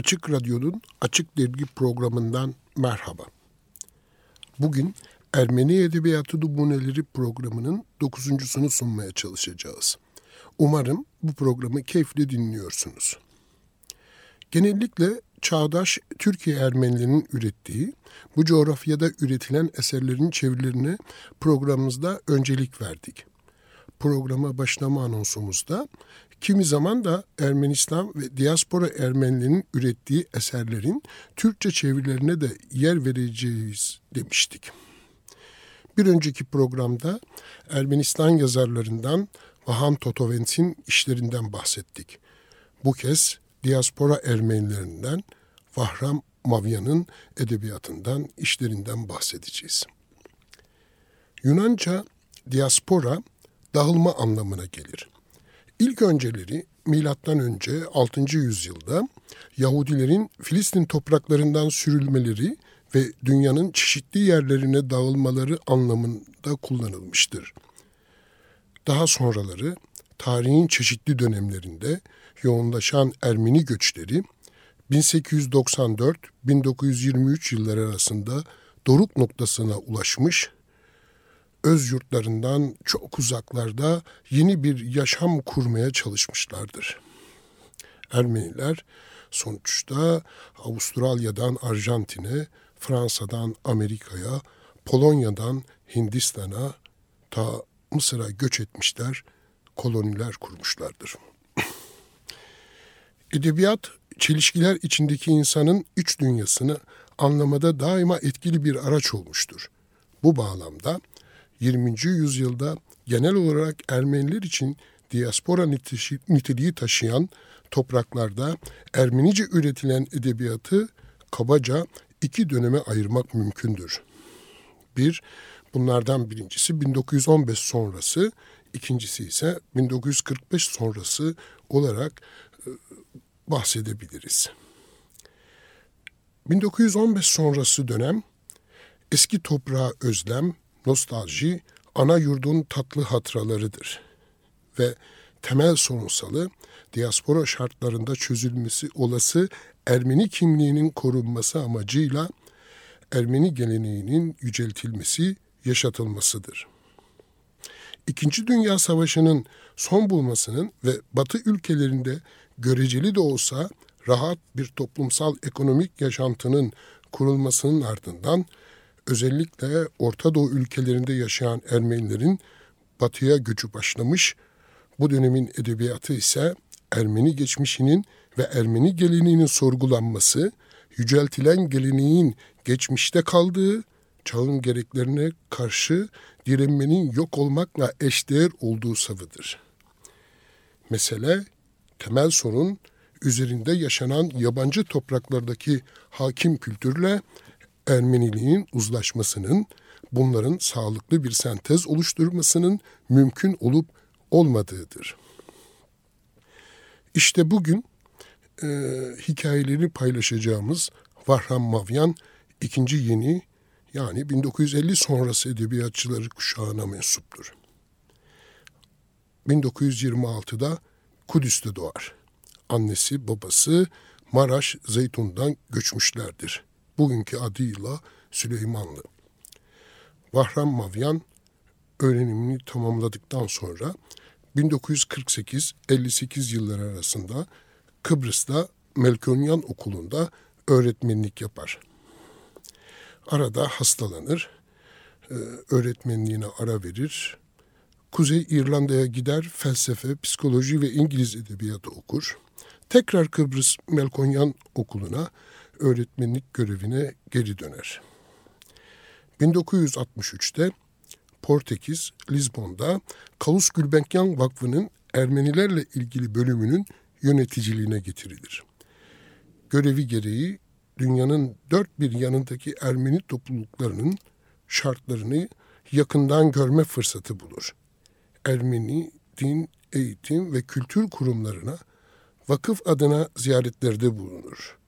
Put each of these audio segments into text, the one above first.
Açık Radyo'nun Açık Dergi programından merhaba. Bugün Ermeni Edebiyatı Numuneleri programının dokuzuncusunu sunmaya çalışacağız. Umarım bu programı keyifle dinliyorsunuz. Genellikle çağdaş Türkiye Ermenilerinin ürettiği, bu coğrafyada üretilen eserlerin çevirilerine programımızda öncelik verdik. Programa başlama anonsumuzda kimi zaman da Ermenistan ve diaspora Ermenilerinin ürettiği eserlerin Türkçe çevirilerine de yer vereceğiz demiştik. Bir önceki programda Ermenistan yazarlarından Vahan Totovens'in işlerinden bahsettik. Bu kez diaspora Ermenilerinden Vahram Mavyan'ın edebiyatından, işlerinden bahsedeceğiz. Yunanca diaspora dağılma anlamına gelir. İlk önceleri milattan önce 6. yüzyılda Yahudilerin Filistin topraklarından sürülmeleri ve dünyanın çeşitli yerlerine dağılmaları anlamında kullanılmıştır. Daha sonraları tarihin çeşitli dönemlerinde yoğunlaşan Ermeni göçleri 1894-1923 yılları arasında doruk noktasına ulaşmış öz yurtlarından çok uzaklarda yeni bir yaşam kurmaya çalışmışlardır. Ermeniler sonuçta Avustralya'dan Arjantin'e, Fransa'dan Amerika'ya, Polonya'dan Hindistan'a ta Mısır'a göç etmişler, koloniler kurmuşlardır. Edebiyat, çelişkiler içindeki insanın iç dünyasını anlamada daima etkili bir araç olmuştur. Bu bağlamda 20. yüzyılda genel olarak Ermeniler için diaspora niteliği taşıyan topraklarda Ermenice üretilen edebiyatı kabaca iki döneme ayırmak mümkündür. Bir, bunlardan birincisi 1915 sonrası, ikincisi ise 1945 sonrası olarak e, bahsedebiliriz. 1915 sonrası dönem eski toprağa özlem, nostalji ana yurdun tatlı hatıralarıdır ve temel sorunsalı diaspora şartlarında çözülmesi olası Ermeni kimliğinin korunması amacıyla Ermeni geleneğinin yüceltilmesi, yaşatılmasıdır. İkinci Dünya Savaşı'nın son bulmasının ve Batı ülkelerinde göreceli de olsa rahat bir toplumsal ekonomik yaşantının kurulmasının ardından özellikle Orta Doğu ülkelerinde yaşayan Ermenilerin batıya göçü başlamış. Bu dönemin edebiyatı ise Ermeni geçmişinin ve Ermeni geleneğinin sorgulanması, yüceltilen geleneğin geçmişte kaldığı, çağın gereklerine karşı direnmenin yok olmakla eşdeğer olduğu savıdır. Mesele, temel sorun üzerinde yaşanan yabancı topraklardaki hakim kültürle Ermeniliğin uzlaşmasının, bunların sağlıklı bir sentez oluşturmasının mümkün olup olmadığıdır. İşte bugün e, hikayeleri paylaşacağımız Vahram Mavyan ikinci yeni yani 1950 sonrası edebiyatçıları kuşağına mensuptur. 1926'da Kudüs'te doğar. Annesi babası Maraş Zeytun'dan göçmüşlerdir bugünkü adıyla Süleymanlı. Vahram Mavyan öğrenimini tamamladıktan sonra 1948-58 yılları arasında Kıbrıs'ta Melkonyan Okulu'nda öğretmenlik yapar. Arada hastalanır, e, öğretmenliğine ara verir. Kuzey İrlanda'ya gider, felsefe, psikoloji ve İngiliz edebiyatı okur. Tekrar Kıbrıs Melkonyan Okulu'na öğretmenlik görevine geri döner. 1963'te Portekiz, Lizbon'da Kalus Gülbenkian Vakfı'nın Ermenilerle ilgili bölümünün yöneticiliğine getirilir. Görevi gereği dünyanın dört bir yanındaki Ermeni topluluklarının şartlarını yakından görme fırsatı bulur. Ermeni din, eğitim ve kültür kurumlarına vakıf adına ziyaretlerde bulunur.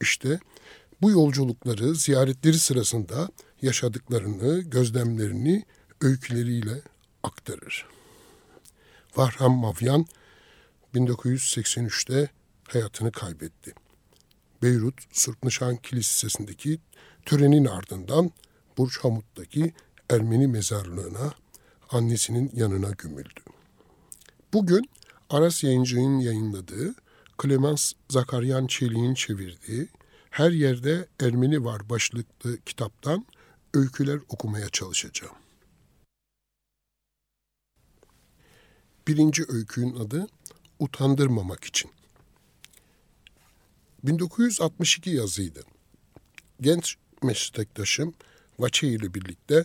İşte bu yolculukları ziyaretleri sırasında yaşadıklarını, gözlemlerini öyküleriyle aktarır. Vahram Mavyan 1983'te hayatını kaybetti. Beyrut Sırpnışan Kilisesi'ndeki törenin ardından Burç Hamut'taki Ermeni mezarlığına annesinin yanına gömüldü. Bugün Aras Yayıncı'nın yayınladığı, Clemens Zakaryan Çelik'in çevirdiği Her Yerde Ermeni Var başlıklı kitaptan öyküler okumaya çalışacağım. Birinci öykünün adı Utandırmamak için. 1962 yazıydı. Genç meslektaşım Vaçe ile birlikte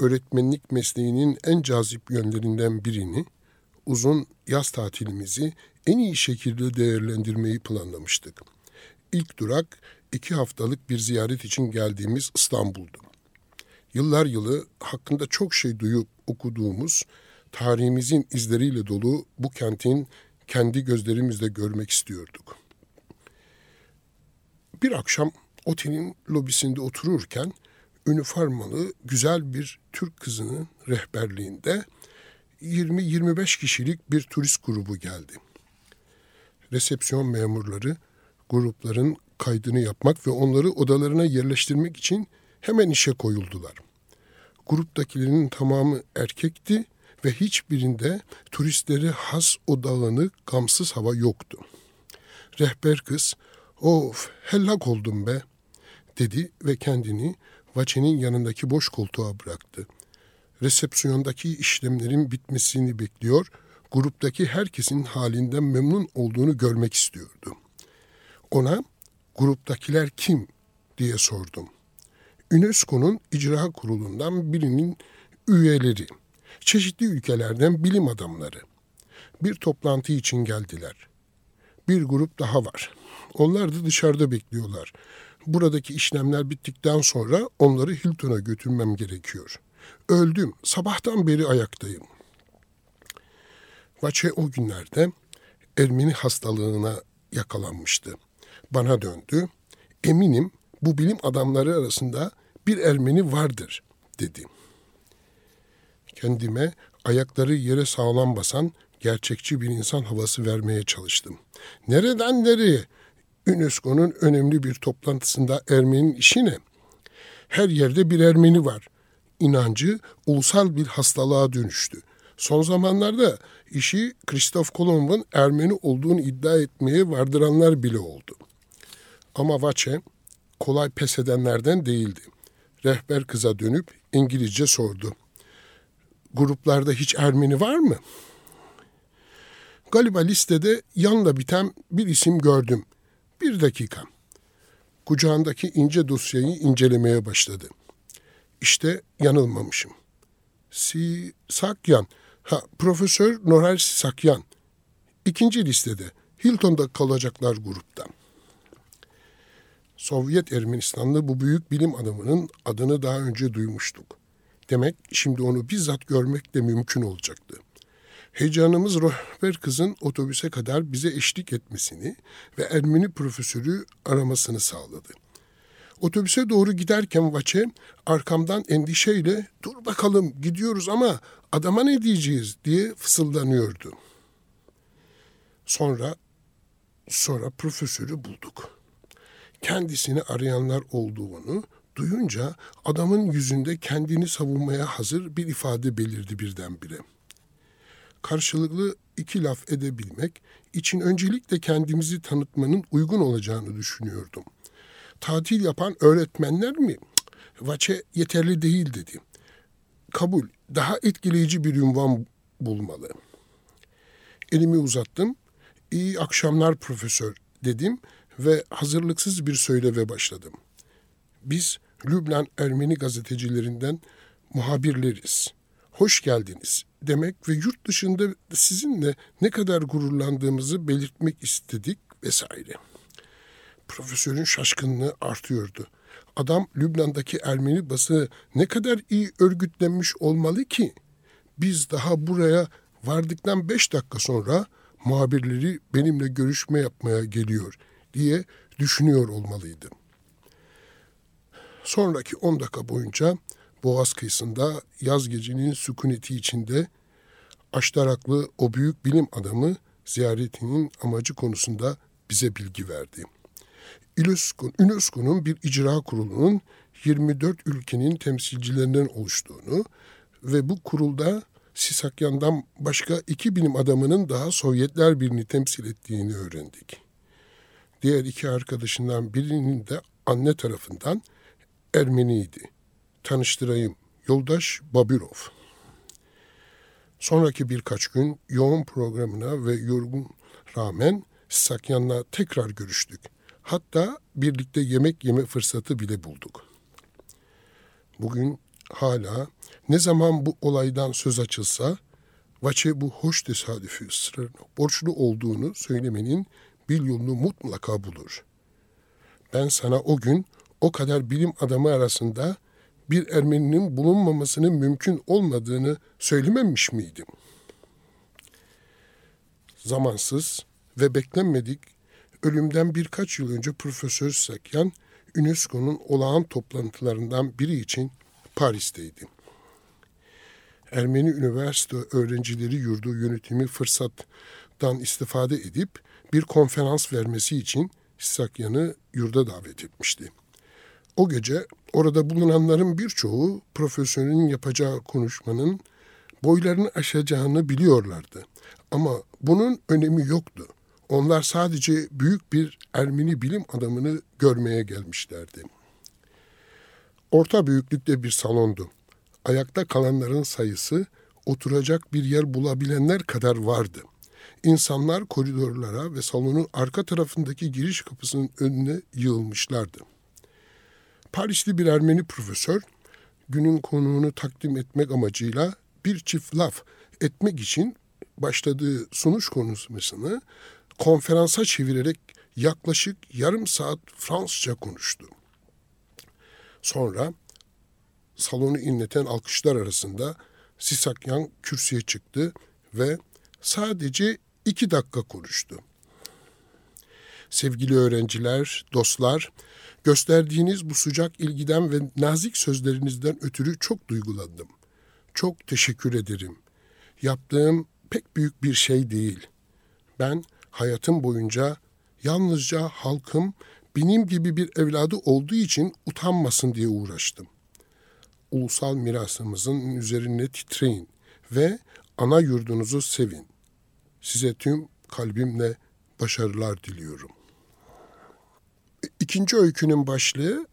öğretmenlik mesleğinin en cazip yönlerinden birini uzun yaz tatilimizi en iyi şekilde değerlendirmeyi planlamıştık. İlk durak iki haftalık bir ziyaret için geldiğimiz İstanbul'du. Yıllar yılı hakkında çok şey duyup okuduğumuz, tarihimizin izleriyle dolu bu kentin kendi gözlerimizle görmek istiyorduk. Bir akşam otelin lobisinde otururken üniformalı güzel bir Türk kızının rehberliğinde 20-25 kişilik bir turist grubu geldi. Resepsiyon memurları grupların kaydını yapmak ve onları odalarına yerleştirmek için hemen işe koyuldular. Gruptakilerin tamamı erkekti ve hiçbirinde turistleri has o dağınık, gamsız hava yoktu. Rehber kız, of hellak oldum be, dedi ve kendini Vaçe'nin yanındaki boş koltuğa bıraktı. Resepsiyondaki işlemlerin bitmesini bekliyor, gruptaki herkesin halinden memnun olduğunu görmek istiyordu. Ona gruptakiler kim diye sordum. UNESCO'nun icra kurulundan birinin üyeleri, çeşitli ülkelerden bilim adamları. Bir toplantı için geldiler. Bir grup daha var. Onlar da dışarıda bekliyorlar. Buradaki işlemler bittikten sonra onları Hilton'a götürmem gerekiyor. Öldüm. Sabahtan beri ayaktayım. Vaçe o günlerde Ermeni hastalığına yakalanmıştı. Bana döndü. Eminim bu bilim adamları arasında bir Ermeni vardır dedi. Kendime ayakları yere sağlam basan gerçekçi bir insan havası vermeye çalıştım. Nereden nereye? UNESCO'nun önemli bir toplantısında Ermeni'nin işi ne? Her yerde bir Ermeni var. İnancı ulusal bir hastalığa dönüştü. Son zamanlarda işi Kristof Kolomb'un Ermeni olduğunu iddia etmeye vardıranlar bile oldu. Ama Vaçe kolay pes edenlerden değildi. Rehber kıza dönüp İngilizce sordu. Gruplarda hiç Ermeni var mı? Galiba listede yanla biten bir isim gördüm. Bir dakika. Kucağındaki ince dosyayı incelemeye başladı. İşte yanılmamışım. Si Sakyan. Ha, Profesör Noral Sakyan. İkinci listede. Hilton'da kalacaklar grupta. Sovyet Ermenistanlı bu büyük bilim adamının adını daha önce duymuştuk. Demek şimdi onu bizzat görmek de mümkün olacaktı. Heyecanımız rehber kızın otobüse kadar bize eşlik etmesini ve Ermeni profesörü aramasını sağladı. Otobüse doğru giderken Vaçe arkamdan endişeyle dur bakalım gidiyoruz ama adama ne diyeceğiz diye fısıldanıyordu. Sonra sonra profesörü bulduk. Kendisini arayanlar olduğunu duyunca adamın yüzünde kendini savunmaya hazır bir ifade belirdi birdenbire. Karşılıklı iki laf edebilmek için öncelikle kendimizi tanıtmanın uygun olacağını düşünüyordum. Tatil yapan öğretmenler mi? Vaçe yeterli değil dedi. Kabul, daha etkileyici bir ünvan bulmalı. Elimi uzattım. İyi akşamlar profesör dedim ve hazırlıksız bir söyleve başladım. Biz Lübnan Ermeni gazetecilerinden muhabirleriz. Hoş geldiniz demek ve yurt dışında sizinle ne kadar gururlandığımızı belirtmek istedik vesaire. Profesörün şaşkınlığı artıyordu. Adam Lübnan'daki Ermeni bası ne kadar iyi örgütlenmiş olmalı ki? Biz daha buraya vardıktan beş dakika sonra muhabirleri benimle görüşme yapmaya geliyor diye düşünüyor olmalıydım. Sonraki on dakika boyunca Boğaz kıyısında yaz gecenin sükuneti içinde Aştaraklı o büyük bilim adamı ziyaretinin amacı konusunda bize bilgi verdi. UNESCO, UNESCO'nun bir icra kurulunun 24 ülkenin temsilcilerinden oluştuğunu ve bu kurulda Sisakyan'dan başka iki bilim adamının daha Sovyetler Birliği'ni temsil ettiğini öğrendik. Diğer iki arkadaşından birinin de anne tarafından Ermeniydi. Tanıştırayım, yoldaş Babirov. Sonraki birkaç gün yoğun programına ve yorgun rağmen Sakyan'la tekrar görüştük. Hatta birlikte yemek yeme fırsatı bile bulduk. Bugün hala ne zaman bu olaydan söz açılsa Vaçe bu hoş tesadüfü ısrarına borçlu olduğunu söylemenin bir yolunu mutlaka bulur. Ben sana o gün o kadar bilim adamı arasında bir Ermeninin bulunmamasının mümkün olmadığını söylememiş miydim? Zamansız ve beklenmedik ölümden birkaç yıl önce Profesör Sakyan UNESCO'nun olağan toplantılarından biri için Paris'teydi. Ermeni Üniversite Öğrencileri Yurdu yönetimi fırsattan istifade edip bir konferans vermesi için Sakyan'ı yurda davet etmişti. O gece orada bulunanların birçoğu profesörün yapacağı konuşmanın boylarını aşacağını biliyorlardı. Ama bunun önemi yoktu. Onlar sadece büyük bir Ermeni bilim adamını görmeye gelmişlerdi. Orta büyüklükte bir salondu. Ayakta kalanların sayısı oturacak bir yer bulabilenler kadar vardı. İnsanlar koridorlara ve salonun arka tarafındaki giriş kapısının önüne yığılmışlardı. Parisli bir Ermeni profesör günün konuğunu takdim etmek amacıyla bir çift laf etmek için başladığı sunuş konuşmasını konferansa çevirerek yaklaşık yarım saat Fransızca konuştu. Sonra salonu inleten alkışlar arasında Sisakyan kürsüye çıktı ve sadece iki dakika konuştu. Sevgili öğrenciler, dostlar, gösterdiğiniz bu sıcak ilgiden ve nazik sözlerinizden ötürü çok duygulandım. Çok teşekkür ederim. Yaptığım pek büyük bir şey değil. Ben hayatım boyunca yalnızca halkım benim gibi bir evladı olduğu için utanmasın diye uğraştım. Ulusal mirasımızın üzerine titreyin ve ana yurdunuzu sevin. Size tüm kalbimle başarılar diliyorum. İkinci öykünün başlığı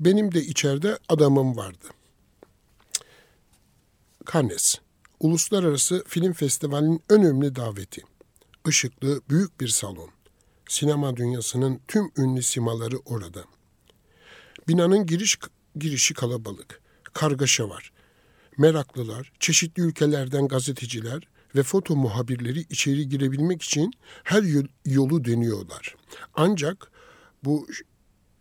benim de içeride adamım vardı. Cannes, Uluslararası Film Festivali'nin önemli daveti. Işıklı büyük bir salon. Sinema dünyasının tüm ünlü simaları orada. Binanın giriş girişi kalabalık. Kargaşa var. Meraklılar, çeşitli ülkelerden gazeteciler ve foto muhabirleri içeri girebilmek için her yolu deniyorlar. Ancak bu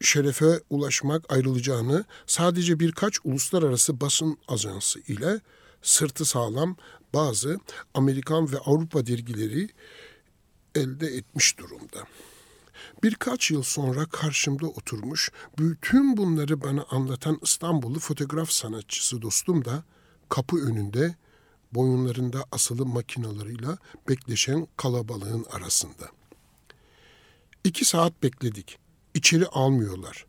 şerefe ulaşmak ayrılacağını sadece birkaç uluslararası basın ajansı ile sırtı sağlam bazı Amerikan ve Avrupa dergileri elde etmiş durumda. Birkaç yıl sonra karşımda oturmuş bütün bunları bana anlatan İstanbullu fotoğraf sanatçısı dostum da kapı önünde boyunlarında asılı makinalarıyla bekleşen kalabalığın arasında. İki saat bekledik. İçeri almıyorlar.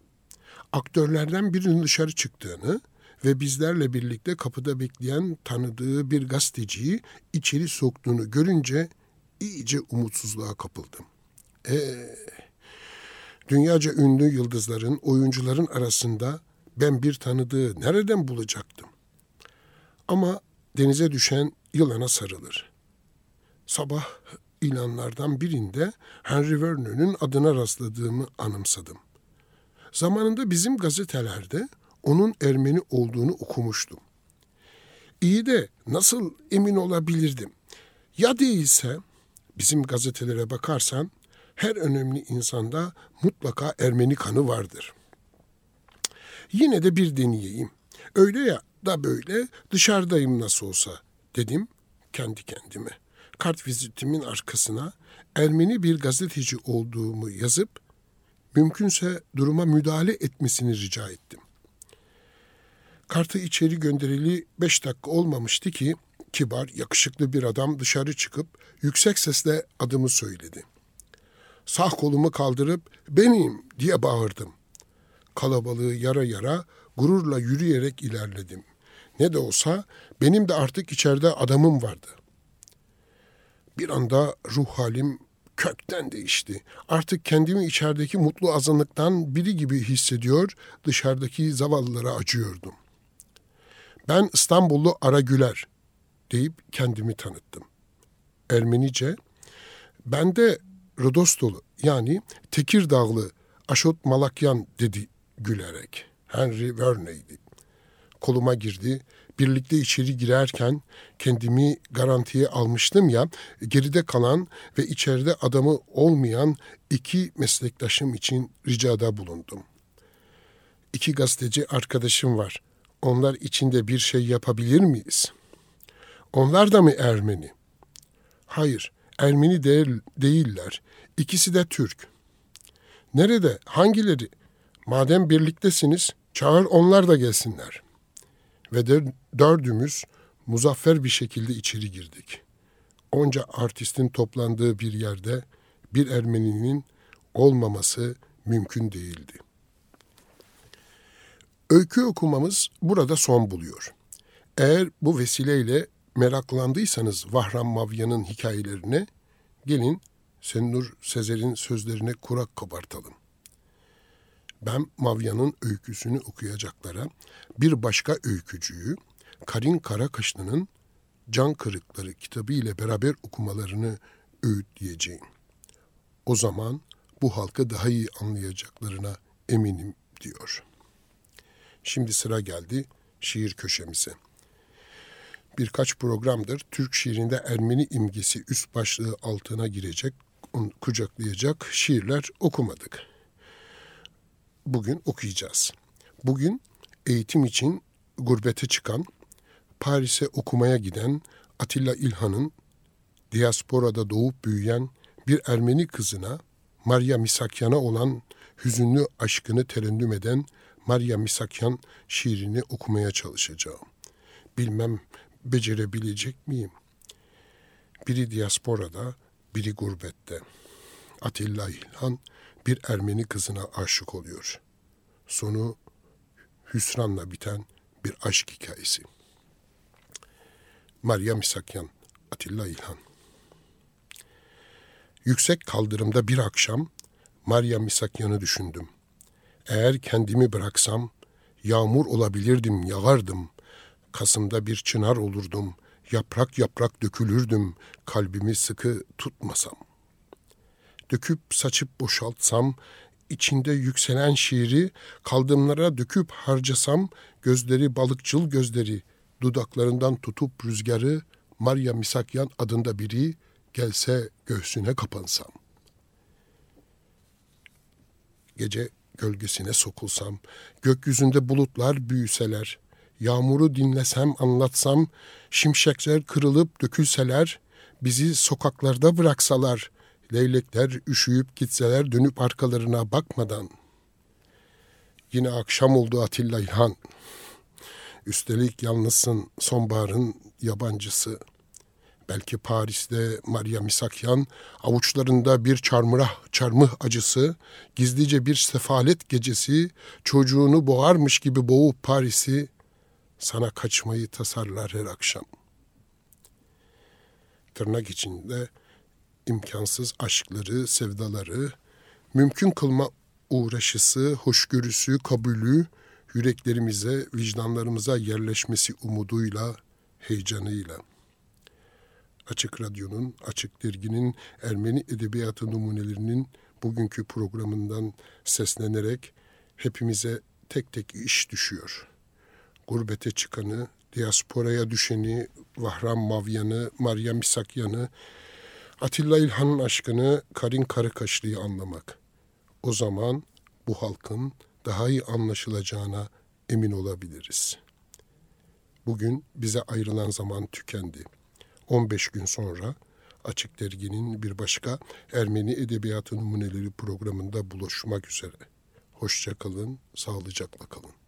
Aktörlerden birinin dışarı çıktığını ve bizlerle birlikte kapıda bekleyen tanıdığı bir gazeteciyi içeri soktuğunu görünce iyice umutsuzluğa kapıldım. Eee Dünyaca ünlü yıldızların, oyuncuların arasında ben bir tanıdığı nereden bulacaktım? Ama denize düşen yılana sarılır. Sabah ilanlardan birinde Henry Vernon'un adına rastladığımı anımsadım. Zamanında bizim gazetelerde onun Ermeni olduğunu okumuştum. İyi de nasıl emin olabilirdim? Ya değilse bizim gazetelere bakarsan her önemli insanda mutlaka Ermeni kanı vardır. Yine de bir deneyeyim. Öyle ya da böyle dışarıdayım nasıl olsa dedim kendi kendime. Kart vizitimin arkasına Ermeni bir gazeteci olduğumu yazıp mümkünse duruma müdahale etmesini rica ettim. Kartı içeri gönderili beş dakika olmamıştı ki kibar, yakışıklı bir adam dışarı çıkıp yüksek sesle adımı söyledi. Sağ kolumu kaldırıp benim diye bağırdım. Kalabalığı yara yara gururla yürüyerek ilerledim. Ne de olsa benim de artık içeride adamım vardı. Bir anda ruh halim kökten değişti. Artık kendimi içerideki mutlu azınlıktan biri gibi hissediyor, dışarıdaki zavallılara acıyordum. Ben İstanbullu Ara Güler deyip kendimi tanıttım. Ermenice, ben de Rodostolu yani Tekirdağlı Aşot Malakyan dedi gülerek. Henry Verney'di. Koluma girdi. Birlikte içeri girerken kendimi garantiye almıştım ya, geride kalan ve içeride adamı olmayan iki meslektaşım için ricada bulundum. İki gazeteci arkadaşım var. Onlar içinde bir şey yapabilir miyiz? Onlar da mı Ermeni? Hayır, Ermeni değil, değiller. İkisi de Türk. Nerede? Hangileri? Madem birliktesiniz, çağır onlar da gelsinler. Ve de dördümüz muzaffer bir şekilde içeri girdik. Onca artistin toplandığı bir yerde bir Ermeninin olmaması mümkün değildi. Öykü okumamız burada son buluyor. Eğer bu vesileyle meraklandıysanız Vahram Mavya'nın hikayelerine gelin Senur Sezer'in sözlerine kurak kabartalım. Ben Mavya'nın öyküsünü okuyacaklara bir başka öykücüyü Karin Karakaşlı'nın Can Kırıkları kitabı ile beraber okumalarını öğütleyeceğim. O zaman bu halkı daha iyi anlayacaklarına eminim diyor. Şimdi sıra geldi şiir köşemize. Birkaç programdır Türk şiirinde Ermeni imgesi üst başlığı altına girecek, kucaklayacak şiirler okumadık. Bugün okuyacağız. Bugün eğitim için gurbete çıkan, Paris'e okumaya giden Atilla İlhan'ın diasporada doğup büyüyen bir Ermeni kızına Maria Misakyan'a olan hüzünlü aşkını terennüm eden Maria Misakyan şiirini okumaya çalışacağım. Bilmem becerebilecek miyim? Biri diasporada, biri gurbette. Atilla İlhan bir Ermeni kızına aşık oluyor. Sonu hüsranla biten bir aşk hikayesi. Maria Misakyan, Atilla İlhan. Yüksek kaldırımda bir akşam Maria Misakyan'ı düşündüm. Eğer kendimi bıraksam yağmur olabilirdim, yağardım. Kasımda bir çınar olurdum, yaprak yaprak dökülürdüm, kalbimi sıkı tutmasam. Döküp saçıp boşaltsam, içinde yükselen şiiri kaldımlara döküp harcasam, gözleri balıkçıl gözleri, dudaklarından tutup rüzgarı, Maria Misakyan adında biri gelse göğsüne kapansam. Gece gölgesine sokulsam, gökyüzünde bulutlar büyüseler, yağmuru dinlesem, anlatsam, şimşekler kırılıp dökülseler, bizi sokaklarda bıraksalar, leylekler üşüyüp gitseler dönüp arkalarına bakmadan. Yine akşam oldu Atilla İlhan. Üstelik yalnızsın sonbaharın yabancısı.'' belki Paris'te Maria Misakyan, avuçlarında bir çarmıh, çarmıh acısı, gizlice bir sefalet gecesi, çocuğunu boğarmış gibi boğup Paris'i, sana kaçmayı tasarlar her akşam. Tırnak içinde imkansız aşkları, sevdaları, mümkün kılma uğraşısı, hoşgörüsü, kabulü, yüreklerimize, vicdanlarımıza yerleşmesi umuduyla, heyecanıyla.'' Açık Radyo'nun, Açık Dergi'nin Ermeni Edebiyatı numunelerinin bugünkü programından seslenerek hepimize tek tek iş düşüyor. Gurbete çıkanı, diasporaya düşeni, Vahram Mavyan'ı, Maria Misakyan'ı, Atilla İlhan'ın aşkını Karin Karakaşlı'yı anlamak. O zaman bu halkın daha iyi anlaşılacağına emin olabiliriz. Bugün bize ayrılan zaman tükendi. 15 gün sonra Açık Dergi'nin bir başka Ermeni Edebiyatı Numuneleri programında buluşmak üzere. Hoşça kalın, sağlıcakla kalın.